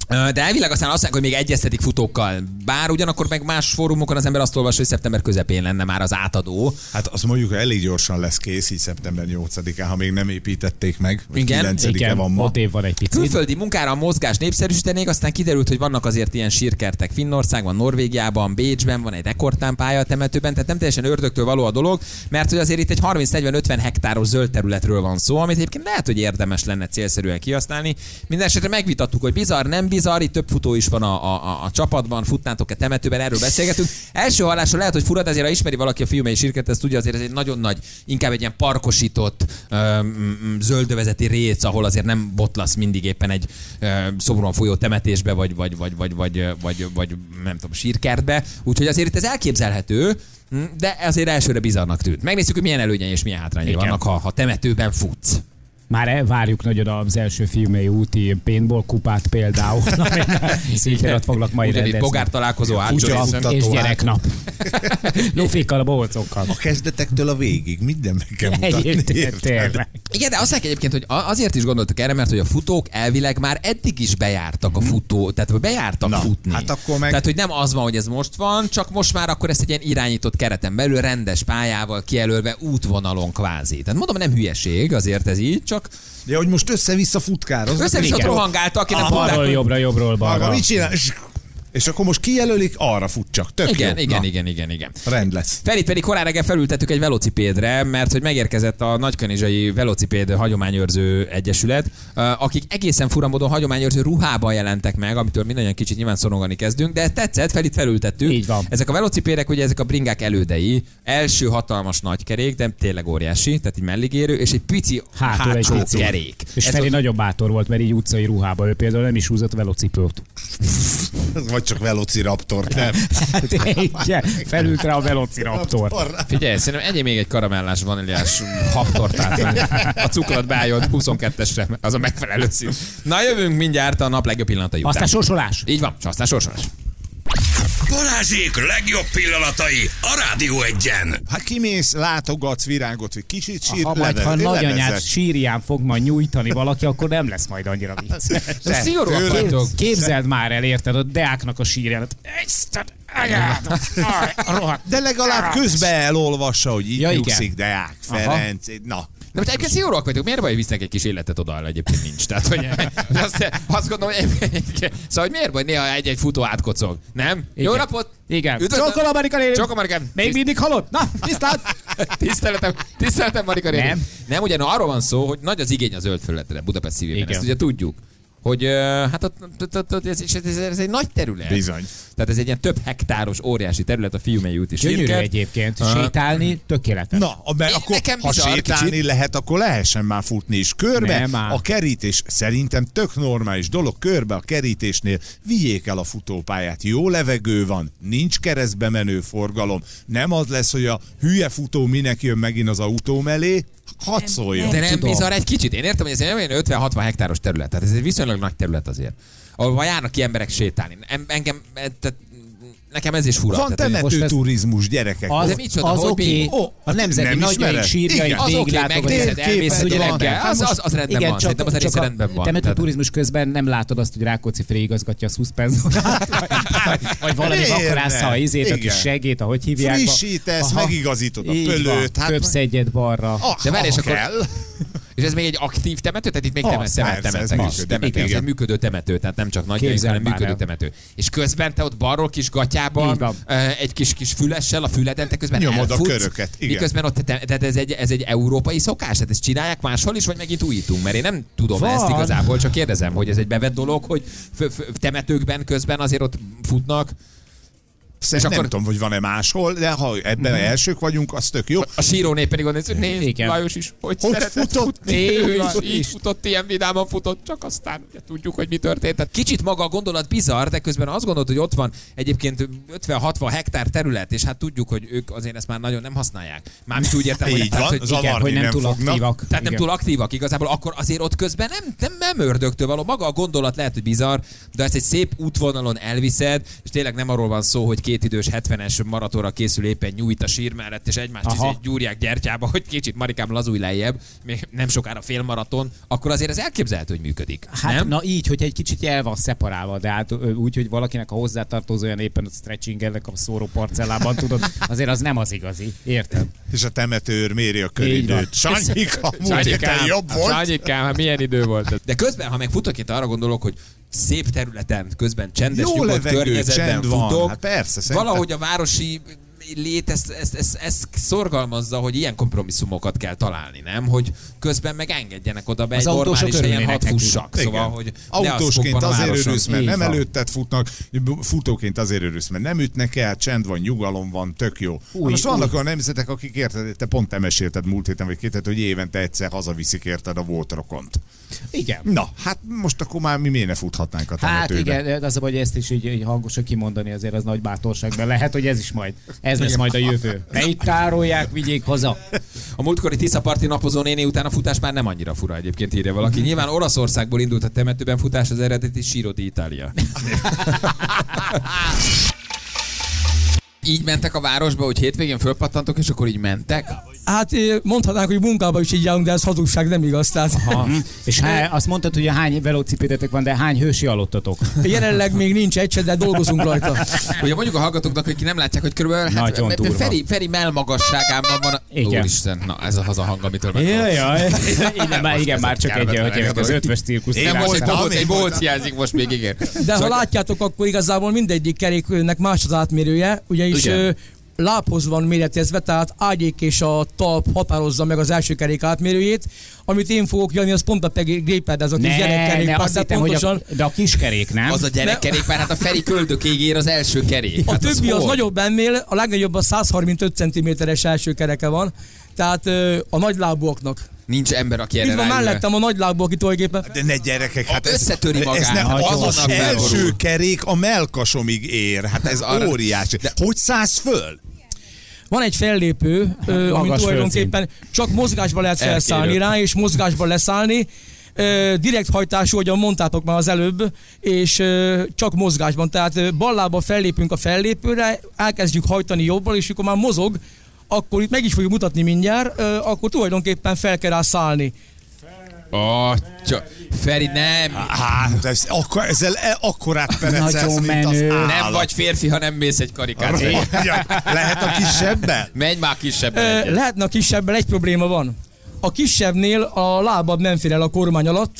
De elvileg aztán azt mondják, hogy még egyeztetik futókkal. Bár ugyanakkor meg más fórumokon az ember azt olvas, hogy szeptember közepén lenne már az átadó. Hát azt mondjuk, hogy elég gyorsan lesz kész, így szeptember 8-án, ha még nem építették meg. vagy Igen, 9-e Igen, van ma. ott év van egy picit. Külföldi munkára a mozgás népszerűsítenék, aztán kiderült, hogy vannak azért ilyen sírkertek Finnországban, Norvégiában, Bécsben, van egy rekordtámpálya a temetőben, tehát nem teljesen ördögtől való a dolog, mert hogy azért itt egy 30-40-50 hektáros zöld területről van szó, amit egyébként lehet, hogy érdemes lenne célszerűen kihasználni. Mindenesetre megvitattuk, hogy bizarr, nem bizarr, bizarr, itt több futó is van a, a, a csapatban, futnátok-e temetőben, erről beszélgetünk. Első hallásra lehet, hogy furad, ezért ha ismeri valaki a fiumei sírket, ezt tudja, azért ez egy nagyon nagy, inkább egy ilyen parkosított öm, zöldövezeti réc, ahol azért nem botlasz mindig éppen egy öm, szomorúan folyó temetésbe, vagy, vagy, vagy, vagy, vagy, vagy, vagy, nem tudom, sírkertbe. Úgyhogy azért itt ez elképzelhető, hm, de azért elsőre bizarnak tűnt. Megnézzük, hogy milyen előnyei és milyen hátrányai Igen. vannak, ha, ha temetőben futsz. Már várjuk nagyon az első filmei úti paintball kupát például. Szépen ott foglak majd Ugyanitt rendezni. bogár találkozó futtató és gyereknap. Lufikkal, a bohócokkal. A kezdetektől a végig, minden meg kell mutatni. Igen, de azt mondják egyébként, hogy azért is gondoltak erre, mert hogy a futók elvileg már eddig is bejártak a futó, tehát bejártak Na, futni. hát akkor meg- Tehát, hogy nem az van, hogy ez most van, csak most már akkor ezt egy ilyen irányított kereten belül, rendes pályával kijelölve útvonalon kvázi. Tehát mondom, nem hülyeség, azért ez így, csak csak... De hogy most össze-vissza futkár. Össze-vissza rohangáltak, én a jobbra, jobbról, balra. Maga mit csinál? És akkor most kijelölik, arra fut csak. Tök Igen, jó. igen, Na, igen, igen, igen. Rend lesz. Felit pedig korán reggel felültettük egy velocipédre, mert hogy megérkezett a Nagykanizsai Velocipéd Hagyományőrző Egyesület, akik egészen fura módon hagyományőrző ruhában jelentek meg, amitől mindannyian kicsit nyilván szorongani kezdünk, de tetszett, Felit felültettük. Így van. Ezek a velocipédek, ugye ezek a bringák elődei, első hatalmas nagy kerék, de tényleg óriási, tehát így melligérő, és egy pici Hátul egy hátsó pici. kerék. És Ez Feri ott- nagyobb bátor volt, mert így utcai ruhába. Ő például nem is húzott velocipőt. Vagy csak Velociraptor, nem? Hát igen, felült rá a velociraptor. Figyelj, szerintem egyéb még egy karamellás vaníliás habtortát. A cukrot beálljon 22-esre, az a megfelelő szín. Na jövünk mindjárt a nap legjobb pillanatai után. Aztán sorsolás. Így van, aztán sorsolás. Balázsék legjobb pillanatai a Rádió egyen. Hát kimész, látogatsz virágot, vagy kicsit sír, Ha majd, ha nagyanyád sírján fog majd nyújtani valaki, akkor nem lesz majd annyira vicces. Tőled- vagytok. Képzeld már el, érted, a deáknak a rohadt. De legalább közben elolvassa, hogy így Ja, nyugszik Deák, Aha. Ferenc. Na, De most egyébként szigorúak vagytok, miért baj, hogy visznek egy kis életet oda, egyébként nincs? Tehát, hogy azt, azt gondolom, hogy szóval, hogy miért baj, néha egy-egy futó átkocog, nem? Jó Igen. napot! Igen. Csókolom, Marika néni! Csókolom, Marikám! Még mindig halott? Na, tisztelt! Tiszteletem, tiszteletem Marika néni. Nem. Nem, ugyan arról van szó, hogy nagy az igény a zöld felületre Budapest szívében. Ezt ugye tudjuk. Hogy hát ez, ez, ez, ez, egy nagy terület. Bizony. Tehát ez egy ilyen több hektáros, óriási terület a Fiumei úti Gyönyörű sírkert. egyébként. Sétálni tökéletes. Na, mert Én- akkor, nekem ha sétálni kicsit. lehet, akkor lehessen már futni is körbe. Nem a kerítés szerintem tök normális dolog. Körbe a kerítésnél vigyék el a futópályát. Jó levegő van, nincs keresztbe menő forgalom. Nem az lesz, hogy a hülye futó minek jön megint az autó mellé. Hadd szóljon. De nem bizarr egy kicsit. Én értem, hogy ez egy olyan 50-60 hektáros terület. Tehát ez egy viszonylag nagy terület azért. Ahol járnak ki emberek sétálni. Em- Engem, e- tehát nekem ez is fura. Van tehát, hogy- temető most ez- turizmus, gyerekek. Az, De micsoda, az hogy oké? Ó, a nemzeti nem nagyjaink ismered? sírjait Igen. az oké, végiglátogatni. megnézed, elmész gyerekkel, van. az, az, az rendben Igen, van. csak, Szerintem az egy része a rendben van. temető Tehát- turizmus közben nem látod azt, hogy Rákóczi Fré igazgatja a szuszpenzorát, vagy, vagy valami Miért vakarásza ne? a izét, a kis Igen. segét, ahogy hívják. Frissítesz, megigazítod a pölőt. Hát, Köpsz egyet balra. ah, De várj, és ha akkor- kell. És ez még egy aktív temető? Tehát itt még Az, temet, temet, temettek is. működik. Temető, ez egy működő temető, tehát nem csak nagy Képzeld hanem működő temető. És közben te ott balról kis gatyában, ö, egy kis, kis fülessel a füleden, te közben Nyomod a elfutsz, köröket, igen. Miközben ott, te, tehát ez egy, ez egy európai szokás? Tehát ezt csinálják máshol is, vagy megint újítunk? Mert én nem tudom Van. ezt igazából, csak kérdezem, hogy ez egy bevett dolog, hogy f- f- temetőkben közben azért ott futnak. Szerintem akkor- nem tudom, hogy van-e máshol, de ha ebben Mhm. elsők vagyunk, az tök jó. A síróné pedig néz, hogy nézd, Igen. Lajos is, hogy, Hogy szeretett futott? futni. Ő is, így futott, ilyen vidáman futott, csak aztán ugye, tudjuk, hogy mi történt. Tehát kicsit maga a gondolat bizarr, de közben azt gondolod, hogy ott van egyébként 50-60 hektár terület, és hát tudjuk, hogy ők azért ezt már nagyon nem használják. Mármint úgy értem, hogy, tehát, van, hogy Igen, hogy nem, nem túl fognak. aktívak. tehát nem Igen. túl aktívak igazából, akkor azért ott közben nem, nem, nem ördögtől való. Maga a gondolat lehet, hogy bizarr, de ezt egy szép útvonalon elviszed, és tényleg nem arról van szó, hogy két idős 70-es maratonra készül éppen nyújt a sír mellett, és egymást Aha. izé gyúrják gyertyába, hogy kicsit marikám lazulj lejjebb, még nem sokára félmaraton, akkor azért ez elképzelhető, hogy működik. Hát nem? na így, hogy egy kicsit el van szeparálva, de hát úgy, hogy valakinek a hozzátartozóan éppen a stretchingelnek a szóró parcellában tudod, azért az nem az igazi. Érted? És a temetőr méri a köridőt. Sanyika, múlt jobb volt. Sanyikám, hát milyen idő volt. De közben, ha meg futok itt arra gondolok, hogy szép területen, közben csendes, Jó nyugodt levegő, környezetben csend van. futok. Hát persze, szerintem- valahogy a városi lét ezt, ezt, ezt, ezt szorgalmazza, hogy ilyen kompromisszumokat kell találni, nem? Hogy közben meg engedjenek oda be Az egy autósok normális helyen hat fussak. Szóval, Igen. hogy Autósként azért örülsz, mert nem van. előtted futnak, futóként azért örülsz, mert nem ütnek el, csend van, nyugalom van, tök jó. Új, Most vannak olyan nemzetek, akik érted, te pont te mesélted múlt héten, vagy két héten, hogy évente egyszer hazaviszik érted a volt rokont. Igen. Na, hát most akkor már mi miért ne futhatnánk a Hát temetőbe? igen, de az hogy ezt is így, így hangosan kimondani azért az nagy bátorság, de lehet, hogy ez is majd, ez lesz majd a jövő. Ne itt tárolják, vigyék haza. A múltkori Tiszaparti napozó néni után a futás már nem annyira fura egyébként írja valaki. Nyilván Olaszországból indult a temetőben futás, az eredeti Siro di Italia. így mentek a városba, hogy hétvégén fölpattantok, és akkor így mentek? Hát mondhatnánk, hogy munkába is így járunk, de ez hazugság, nem igaz. Tehát Ha. És há, azt mondtad, hogy hány velocipédetek van, de hány hősi alottatok? jelenleg még nincs egy se, de dolgozunk rajta. Ugye mondjuk a hallgatóknak, akik nem látják, hogy körülbelül hát, Nagyon durva. Feri, Feri melmagasságában van. A... Igen. Úristen, na ez a hazahang, amitől meg. Jaj, jaj. Igen, már, igen, már csak egy, hogy az ötvös cirkusz. Én Nem, most egy bohóc, én egy bohóc hiányzik most még, igen. De ha látjátok, akkor igazából mindegyik keréknek más az átmérője, ugyanis Igen. Lábhoz van méretezve, tehát ágyék és a talp határozza meg az első kerék átmérőjét. Amit én fogok jönni, az pont a Gréped, ez a kis Ne, ne, gyerekkerékpár, hittem, hogy pontosan. a, de a kiskerék, nem? Az a gyerekkerékpár, hát a Feri köldökéig ér az első kerék. A Hát többi az hol? nagyobb ennél, a legnagyobb a 135 cm-es első kereke van, tehát ö, a nagylábúaknak. Nincs ember, aki erre Itt van rájön. mellettem a nagylábú, aki tulajdonképpen De ne gyerekek, hát ez, Összetöri magát. ez nem, az az azonnal első felborul. kerék a melkasomig ér. Hát ez arra- óriási. Hogy szállsz föl? Van egy fellépő, ö, ami Magas tulajdonképpen csak mozgásba lehet Elkérő. felszállni rá, és mozgásba leszállni. Ö, direkt hajtású, ahogyan mondtátok már az előbb, és ö, csak mozgásban. Tehát ö, ballába fellépünk a fellépőre, elkezdjük hajtani jobbal, és amikor már mozog, akkor itt meg is fogjuk mutatni mindjárt, akkor tulajdonképpen fel kell rá szállni. Atya. Feri, nem. Hát, ez, akkor, ezzel e, akkorát perecelsz, mint az állat. Nem vagy férfi, ha nem mész egy karikát. Ja, Lehet a kisebbel? Menj már kisebb. Ö, lehetne a kisebbel, egy probléma van. a kisebbnél a lábad nem fér el a kormány alatt.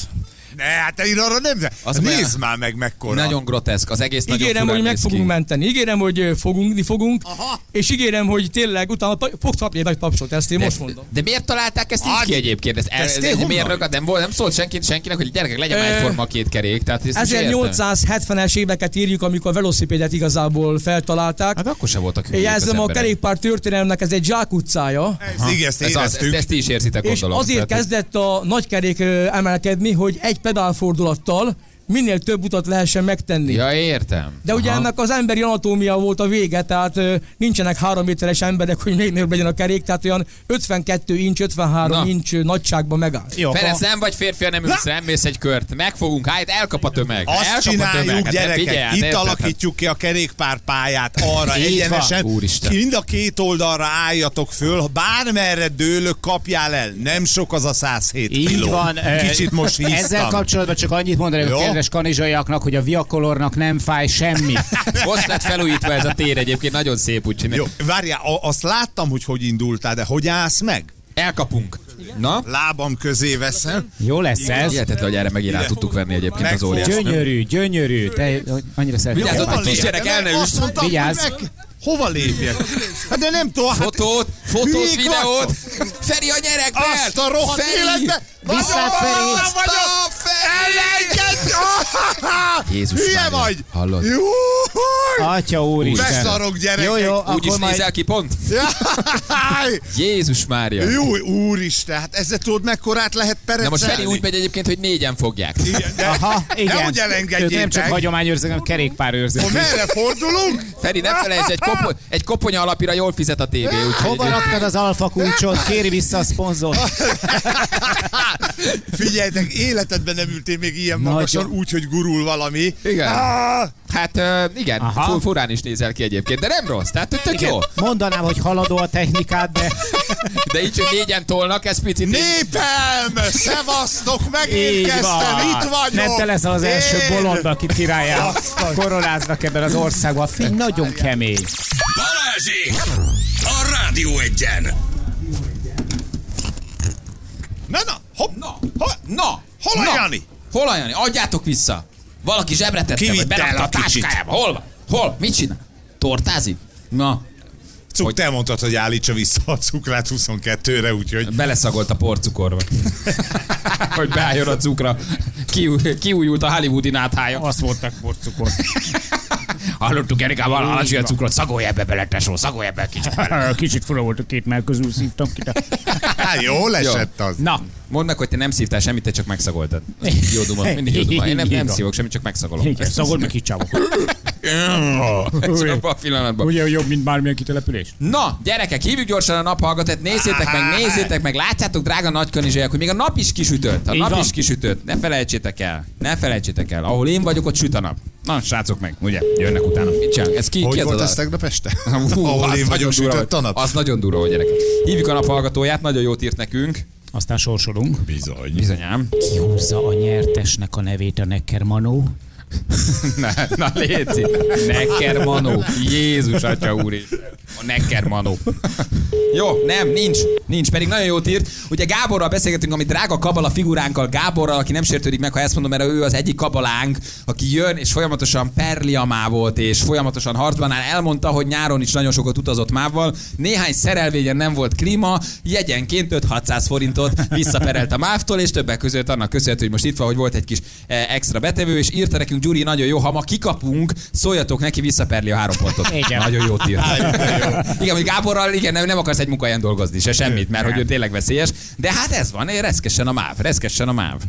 Ne, hát én arra nem... Az Nézd már meg mekkora. Nagyon groteszk, az egész nagyon Ígérem, hogy meg fogunk ki. menteni. Ígérem, hogy fogunk, fogunk. Aha. És ígérem, hogy tényleg utána fogsz kapni egy nagy tapsot, ezt én De, most mondom. de miért találták ezt így ki egyébként? Ez, ez, Ezt ez én egy honnan? mérnök, nem, volt, nem szólt senki, senkinek, hogy gyerekek legyen már egyforma a két kerék. Tehát ezt is értem. 1870-es éveket írjuk, amikor a velocipédet igazából feltalálták. Hát akkor se voltak jelzem, a kerékpár történelmnek ez egy zsákutcája. Ez, igen, ezt Ez az, ezt, ezt ti is érzitek, És azért kezdett a nagykerék ö, emelkedni, hogy egy pedálfordulattal minél több utat lehessen megtenni. Ja, értem. De ugye Aha. ennek az emberi anatómia volt a vége, tehát ö, nincsenek három méteres emberek, hogy még nagyobb legyen a kerék, tehát olyan 52 inch, 53 Na. inch ö, nagyságban megáll. Jó, Ferenc, nem vagy férfi, hanem ülsz, nem mész egy kört. Megfogunk, hát elkap a tömeg. Azt elkap a csináljuk, tömeg. Hát, gyerekek, figyelj, hát itt érted? alakítjuk ki a kerékpárpályát arra egyenesen. Úristen. Mind a két oldalra álljatok föl, ha bármerre dőlök, kapjál el. Nem sok az a 107 Így kiló. van. Kicsit most hisztam. Ezzel kapcsolatban csak annyit mondanék a Jó. Kedves kanizsaiaknak, hogy a Viacolornak nem fáj semmi. Most lett felújítva ez a tér egyébként, nagyon szép úgy csinálni. Jó, várjál, a- azt láttam, hogy hogy indultál, de hogy állsz meg? Elkapunk. Na? Lábam közé veszem. Jó lesz ez. Hihetetlen, hogy erre megint rá tudtuk venni egyébként az óriás. Gyönyörű, gyönyörű. Te annyira szeretem. Vigyázz, ott a kisgyerek, el ne üss. Vigyázz. Hova lépjek? Hát de nem tudom, hát Fotót, fotót, videót. Feri a nyerekben! Azt a rohadt életbe! Viszlát, Feri! Stop, Feri! Elengedj! Jézus Hülye Mária. vagy! Hallod? Jó! Atya úristen. Beszarok, gyerekek! Jó, jó, Úgy is majd... nézel ki pont? Jézus Mária. Jó, úristen, hát ezzel tudod, mekkorát lehet Na perecelni? most Feri úgy megy egyébként, hogy négyen fogják. Igen, de, Aha, igen. Nehogy Ők nem csak elengedjétek. hagyományőrzők, hanem kerékpárőrzők. Akkor merre fordulunk? Feri, ne felejtsd, egy, kopo- egy koponya alapira jól fizet a tévé. Hova raktad az alfa kulcsot? Kéri vissza a szponzor. Figyeljetek, életedben nem ültél még ilyen Nagyon. magasan, úgy, hogy gurul valami. Igen. Ah, Hát uh, igen, Aha. Furán is nézel ki egyébként, de nem rossz, tehát tök, jó. Mondanám, hogy haladó a technikád, de De így, hogy négyen tolnak, ez picit... Népem! Szevasztok, megérkeztem, van. itt vagyok! Nem te leszel az első Én- bolond, aki királyá koronáznak ebben az országban. A fény nagyon kemény. Balázsék! A Rádió Egyen! Na, na, hopp, Na, hopp. na, Hol a na. Jani? Hol a Jani? Adjátok vissza. Valaki zsebre tette, vagy berakta el a táskájába. Hol van? Hol? Mit csinál? Tortázik? Na, Cuk, Hogy- te mondtad, hogy állítsa vissza a cukrát 22-re, úgyhogy... beleszagolt a porcukorba. hogy beálljon a cukra. Kiú- Kiújult a hollywoodi náthája. Azt mondták porcukor. Hallottuk Erikával, alacsony a cukrot, szagolj ebbe bele, tesó, szagolj ebbe kicsit bele. Kicsit fura volt a két mell közül szívtam ki. Hát jól esett az. Na, Mondd meg, hogy te nem szívtál semmit, te csak megszagoltad. Jó duma, mindig jó duma. Én nem, nem szívok semmit, csak megszagolom. igen, szagold meg kicsávok. Abban a pillanatban. Ugye jobb, mint bármilyen kitelepülés? Na, gyerekek, hívjuk gyorsan a naphallgatót, nézzétek meg, nézzétek meg, látjátok, drága nagykanizsaiak, hogy még a nap is kisütött. A nap van. is kisütött. Ne felejtsétek el. Ne felejtsétek el. Ahol én vagyok, ott süt a nap. Na, srácok meg, ugye, jönnek utána. Mit csinál? Ez ki, Hogy ki ez volt ez a- tegnap este? Hú, Ahol én vagyok, durva, sütött a nap? Az nagyon durva, gyerekek. Hívjuk a naphallgatóját, nagyon jót írt nekünk. Aztán sorsolunk. Bizony. Bizonyám. Kihúzza a nyertesnek a nevét a Necker Manó. Na, na léci. Necker Manó. Jézus Atya úr is. A Necker Manó. Jó, nem, nincs. Nincs, pedig nagyon jót írt. Ugye Gáborral beszélgetünk, ami drága kabala figuránkkal, Gáborral, aki nem sértődik meg, ha ezt mondom, mert ő az egyik kabalánk, aki jön, és folyamatosan perli a mávot, és folyamatosan harcban áll. Elmondta, hogy nyáron is nagyon sokat utazott mávval. Néhány szerelvényen nem volt klíma, jegyenként 5-600 forintot visszaperelt a mávtól, és többek között annak köszönhető, hogy most itt van, hogy volt egy kis eh, extra betevő, és írta nekünk Gyuri, nagyon jó, ha ma kikapunk, szóljatok neki, visszaperli a három pontot. Igen. Nagyon jót írt. igen, hogy Gáborral igen, nem, nem akarsz egy munkahelyen dolgozni, se semmit, mert hogy ő tényleg veszélyes. De hát ez van, eh, reszkessen a máv, reszkessen a máv.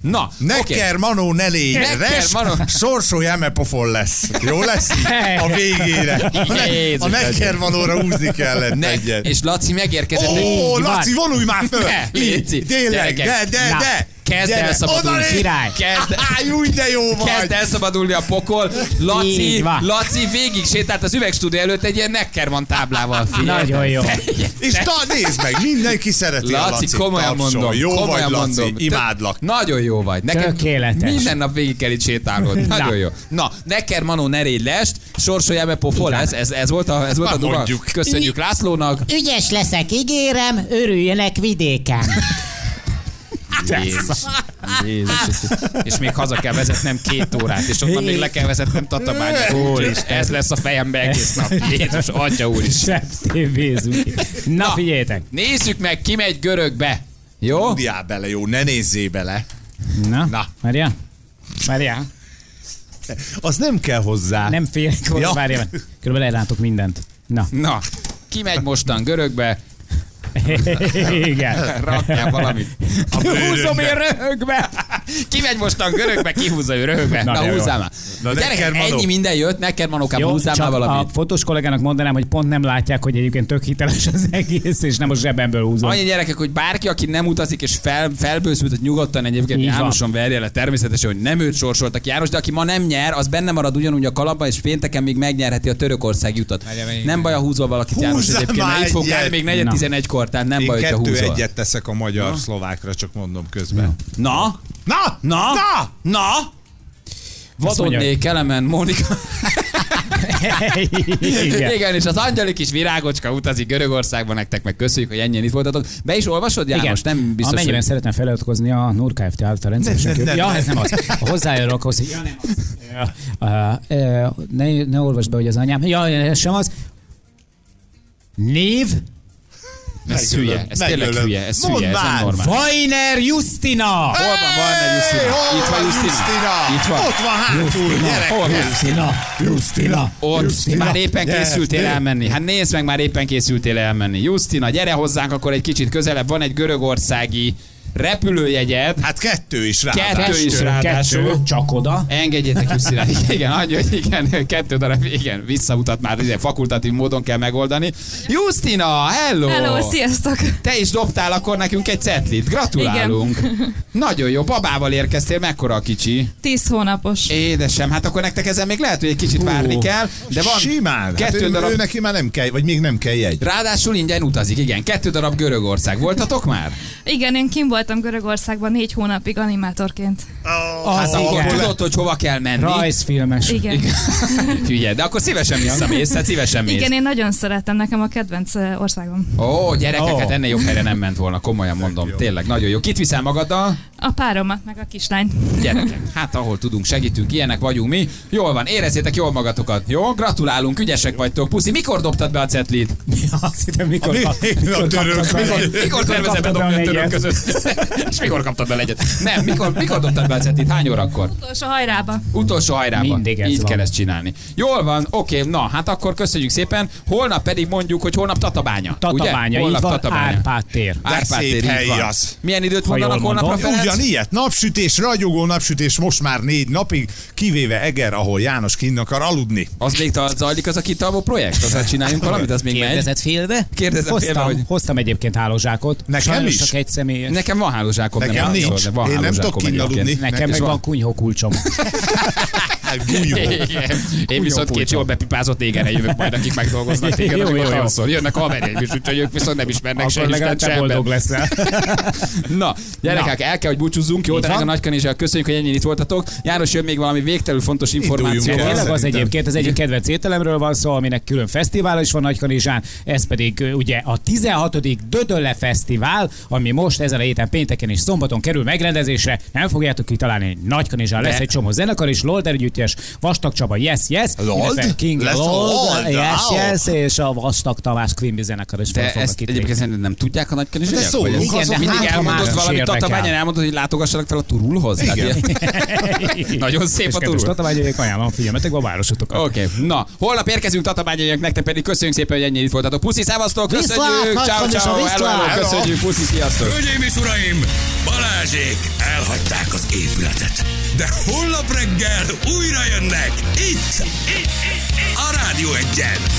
Na. Nekker Manó ne légy, Nekker Manó. sorsolj emepofon lesz. Jó lesz? A végére. A, ne, Jézus, a Nekker Manóra húzni kellett Ne, egyet. és Laci megérkezett. Ó, egy- Laci, vonulj már föl! Ne, léci. Tényleg, de, de, Na. de! Kezd Gyere, elszabadulni. oda lép! Király. Kezd, Áj, úgy de jó vagy! kezd elszabadulni a pokol. Laci. Laci végig sétált az üvegstúdió előtt egy ilyen Neckerman táblával. Figyelj. Nagyon jó. És ta, nézd meg, mindenki szereti a Laci, komolyan tapsol. mondom. Jó komolyan vagy, Laci, mondom. imádlak. Tök- Nagyon jó vagy. Neked Tökéletes. Minden nap végig kell itt sétálnod. Nagyon jó. Na, Necker Manó ne régy lest, sorsoljál be pofol, ez, ez, ez volt a, ez volt a Na, duga. mondjuk. Köszönjük Lászlónak. Ügyes leszek, ígérem, örüljenek vidéken. Jézus. Jézus. És még haza kell vezetnem két órát, és onnan még le kell vezetnem Tatabányát. És ez lesz a fejembe egész nap. Jézus, atya úr is. Sem tévézünk. Na figyeljetek. Nézzük meg, ki megy görögbe. Jó? Tudjál bele, jó, ne nézzél bele. Na, Na. Várjál. Várjál. Az nem kell hozzá. Nem félek, Ja. ja. várjál. Körülbelül ellátok mindent. Na. Na, ki megy mostan görögbe? Igen. Rakjál valamit. A Húzom én röhögbe. Kimegy mostan görögbe, kihúzza ő röhögbe. Na, Na húzzál már. Na, Gyerekek, ennyi minden jött, neked manokám, Jó, húzzál már valamit. A fotós kollégának mondanám, hogy pont nem látják, hogy egyébként tök hiteles az egész, és nem a zsebemből húzom. Annyi gyerekek, hogy bárki, aki nem utazik és fel, felbőszült, hogy nyugodtan egyébként Így Jánoson verje le természetesen, hogy nem őt sorsoltak János, de aki ma nem nyer, az benne marad ugyanúgy a kalapban, és pénteken még megnyerheti a Törökország jutat. Nem baj, a húzol valakit János egyébként, mert itt fog még 4.11-kor magyar, tehát nem Én baj, kettő húzol. egyet teszek a magyar-szlovákra, csak mondom közben. Na? Na? Na? Na? Na? Vadonné Kelemen Mónika. Igen. Igen, és az angyali kis virágocska utazik Görögországban, nektek meg köszönjük, hogy ennyien itt voltatok. Be is olvasod, János? Igen. Nem biztos, Amennyiben hogy... szeretném feliratkozni a Nur Kft. által rendszeresen. Nem, nem, nem, ja, ez nem az. Hozzájárulok hozzá. Ja, nem az. Ja. Uh, ne, ne olvasd be, hogy az anyám. Ja, ez sem az. Név ez hülye, ez tényleg hülye, ez hülye, ez nem már. normál. Vajner Justina! Hol van, egy Justina? Itt van Justina. Itt van. Ott van hátul, gyerek. Hol van? Justina! Justina! Ott Justina. már éppen készültél elmenni. Hát nézd meg, már éppen készültél elmenni. Justina, gyere hozzánk akkor egy kicsit közelebb. Van egy görögországi repülőjegyed. Hát kettő is rá. Kettő is ráadásul. Kettő, csak oda. Engedjétek Justinát. Igen, adja, hogy igen, kettő darab, igen, visszautat már, ugye, fakultatív módon kell megoldani. Justina, hello! Hello, sziasztok! Te is dobtál akkor nekünk egy cetlit. Gratulálunk. Nagyon jó, babával érkeztél, mekkora a kicsi? 10 hónapos. Édesem, hát akkor nektek ezen még lehet, hogy egy kicsit várni kell, de van Simán. kettő hát ő, darab ő neki már nem kell, vagy még nem kell jegy. Ráadásul ingyen utazik, igen. Kettő darab Görögország. Voltatok már? Igen, én kim voltam Görögországban négy hónapig animátorként. Hát Az akkor igen. tudod, hogy hova kell menni. Rajzfilmes. Igen. Igen, Hülye, de akkor szívesen visszamész, hát szívesen mész. én nagyon szeretem, nekem a kedvenc országom. Ó, gyerekek, Ó. hát ennél jobb helyre nem ment volna, komolyan mondom. Tényleg, nagyon jó. Kit viszel magaddal? A páromat, meg a kislányt. Gyerekek, hát ahol tudunk, segítünk, ilyenek vagyunk mi. Jól van, érezzétek jól magatokat. Jó, gratulálunk, ügyesek vagytok. Puszi, mikor dobtad be a cetlit? Azt hittem, mikor, Mi- kap- a török- kaptad be- Mikor, mikor tervezed kaptad be bedobni a négyet? török között? És mikor kaptad be egyet? Nem, mikor, mikor dobtad be a cetlit? Hány órakor? Utolsó hajrába. Utolsó hajrában. Mindig ez Így van. kell ezt csinálni. Jól van, oké, na, hát akkor köszönjük szépen. Holnap pedig mondjuk, hogy holnap Tatabánya. Tatabánya, ugye? így Holnap van, Tatabánya. Árpád tér. Árpád tér, így van. az. Milyen időt mondanak holnapra. Ferenc? Ugyanilyet, napsütés, ragyogó napsütés most már négy napig, kivéve Eger, ahol János kinn akar aludni. Az még zajlik az a kitalvó projekt? Azzal csináljunk valamit, az még megy. Kérdezett félbe? Kérdezem félbe, Hoztam, hogy hoztam egyébként hálózsákot. Nekem Sajnos is? csak egy személyes. nekem van hálózsákom. Nekem nem nincs. de van Én nem tudok kinn aludni. Nekem meg van- van kunyhó kulcsom. Hát Gulyó. Igen. Én viszont két jól bepipázott égerre jövök majd, akik megdolgoznak téged, Jó, jó, jó. Jönnek haverjaim is, úgyhogy ők viszont nem ismernek se Akkor legalább te boldog leszel. Na, gyerekek, el kell, hogy búcsúzzunk. Jó, Így de van. a nagykanizsák, köszönjük, hogy ennyit itt voltatok. János, jön még valami végtelenül fontos információ. Tényleg az egyébként, az egyik kedvenc ételemről van szó, aminek külön fesztivál is van Nagykanizsán, ez pedig ugye a 16. Dödölle Fesztivál, ami most ezen a héten pénteken és szombaton kerül megrendezésre. Nem fogjátok kitalálni, Nagykanizsán lesz egy csomó zenekar is, Lold együttes, Vastag Csaba, Yes, Yes, Lold? King Lesz Lold? Yes. Yes, és a Vastag Tamás Quimby zenekar is fel ezt itt egyébként szerintem nem tudják a? De szólunk, Vagy ez- Igen, de mindig hát, más valamit. Tatabányán, elmondod, hogy látogassanak fel a turulhoz? Hát Nagyon szép És a turul. tatabányaiak, ajánlom figyelmetek a városotokat. Oké, okay. na, holnap érkezünk Tatabányaiak, nektek pedig köszönjük szépen, hogy ennyit itt voltatok. Puszi, szevasztok, Viszlát, köszönjük, ciao, ciao, hello, köszönjük, puszi, sziasztok. Hölgyeim és uraim, Balázsék elhagyták az épületet. De holnap reggel újra jönnek itt, itt, itt, itt a Rádió egyen.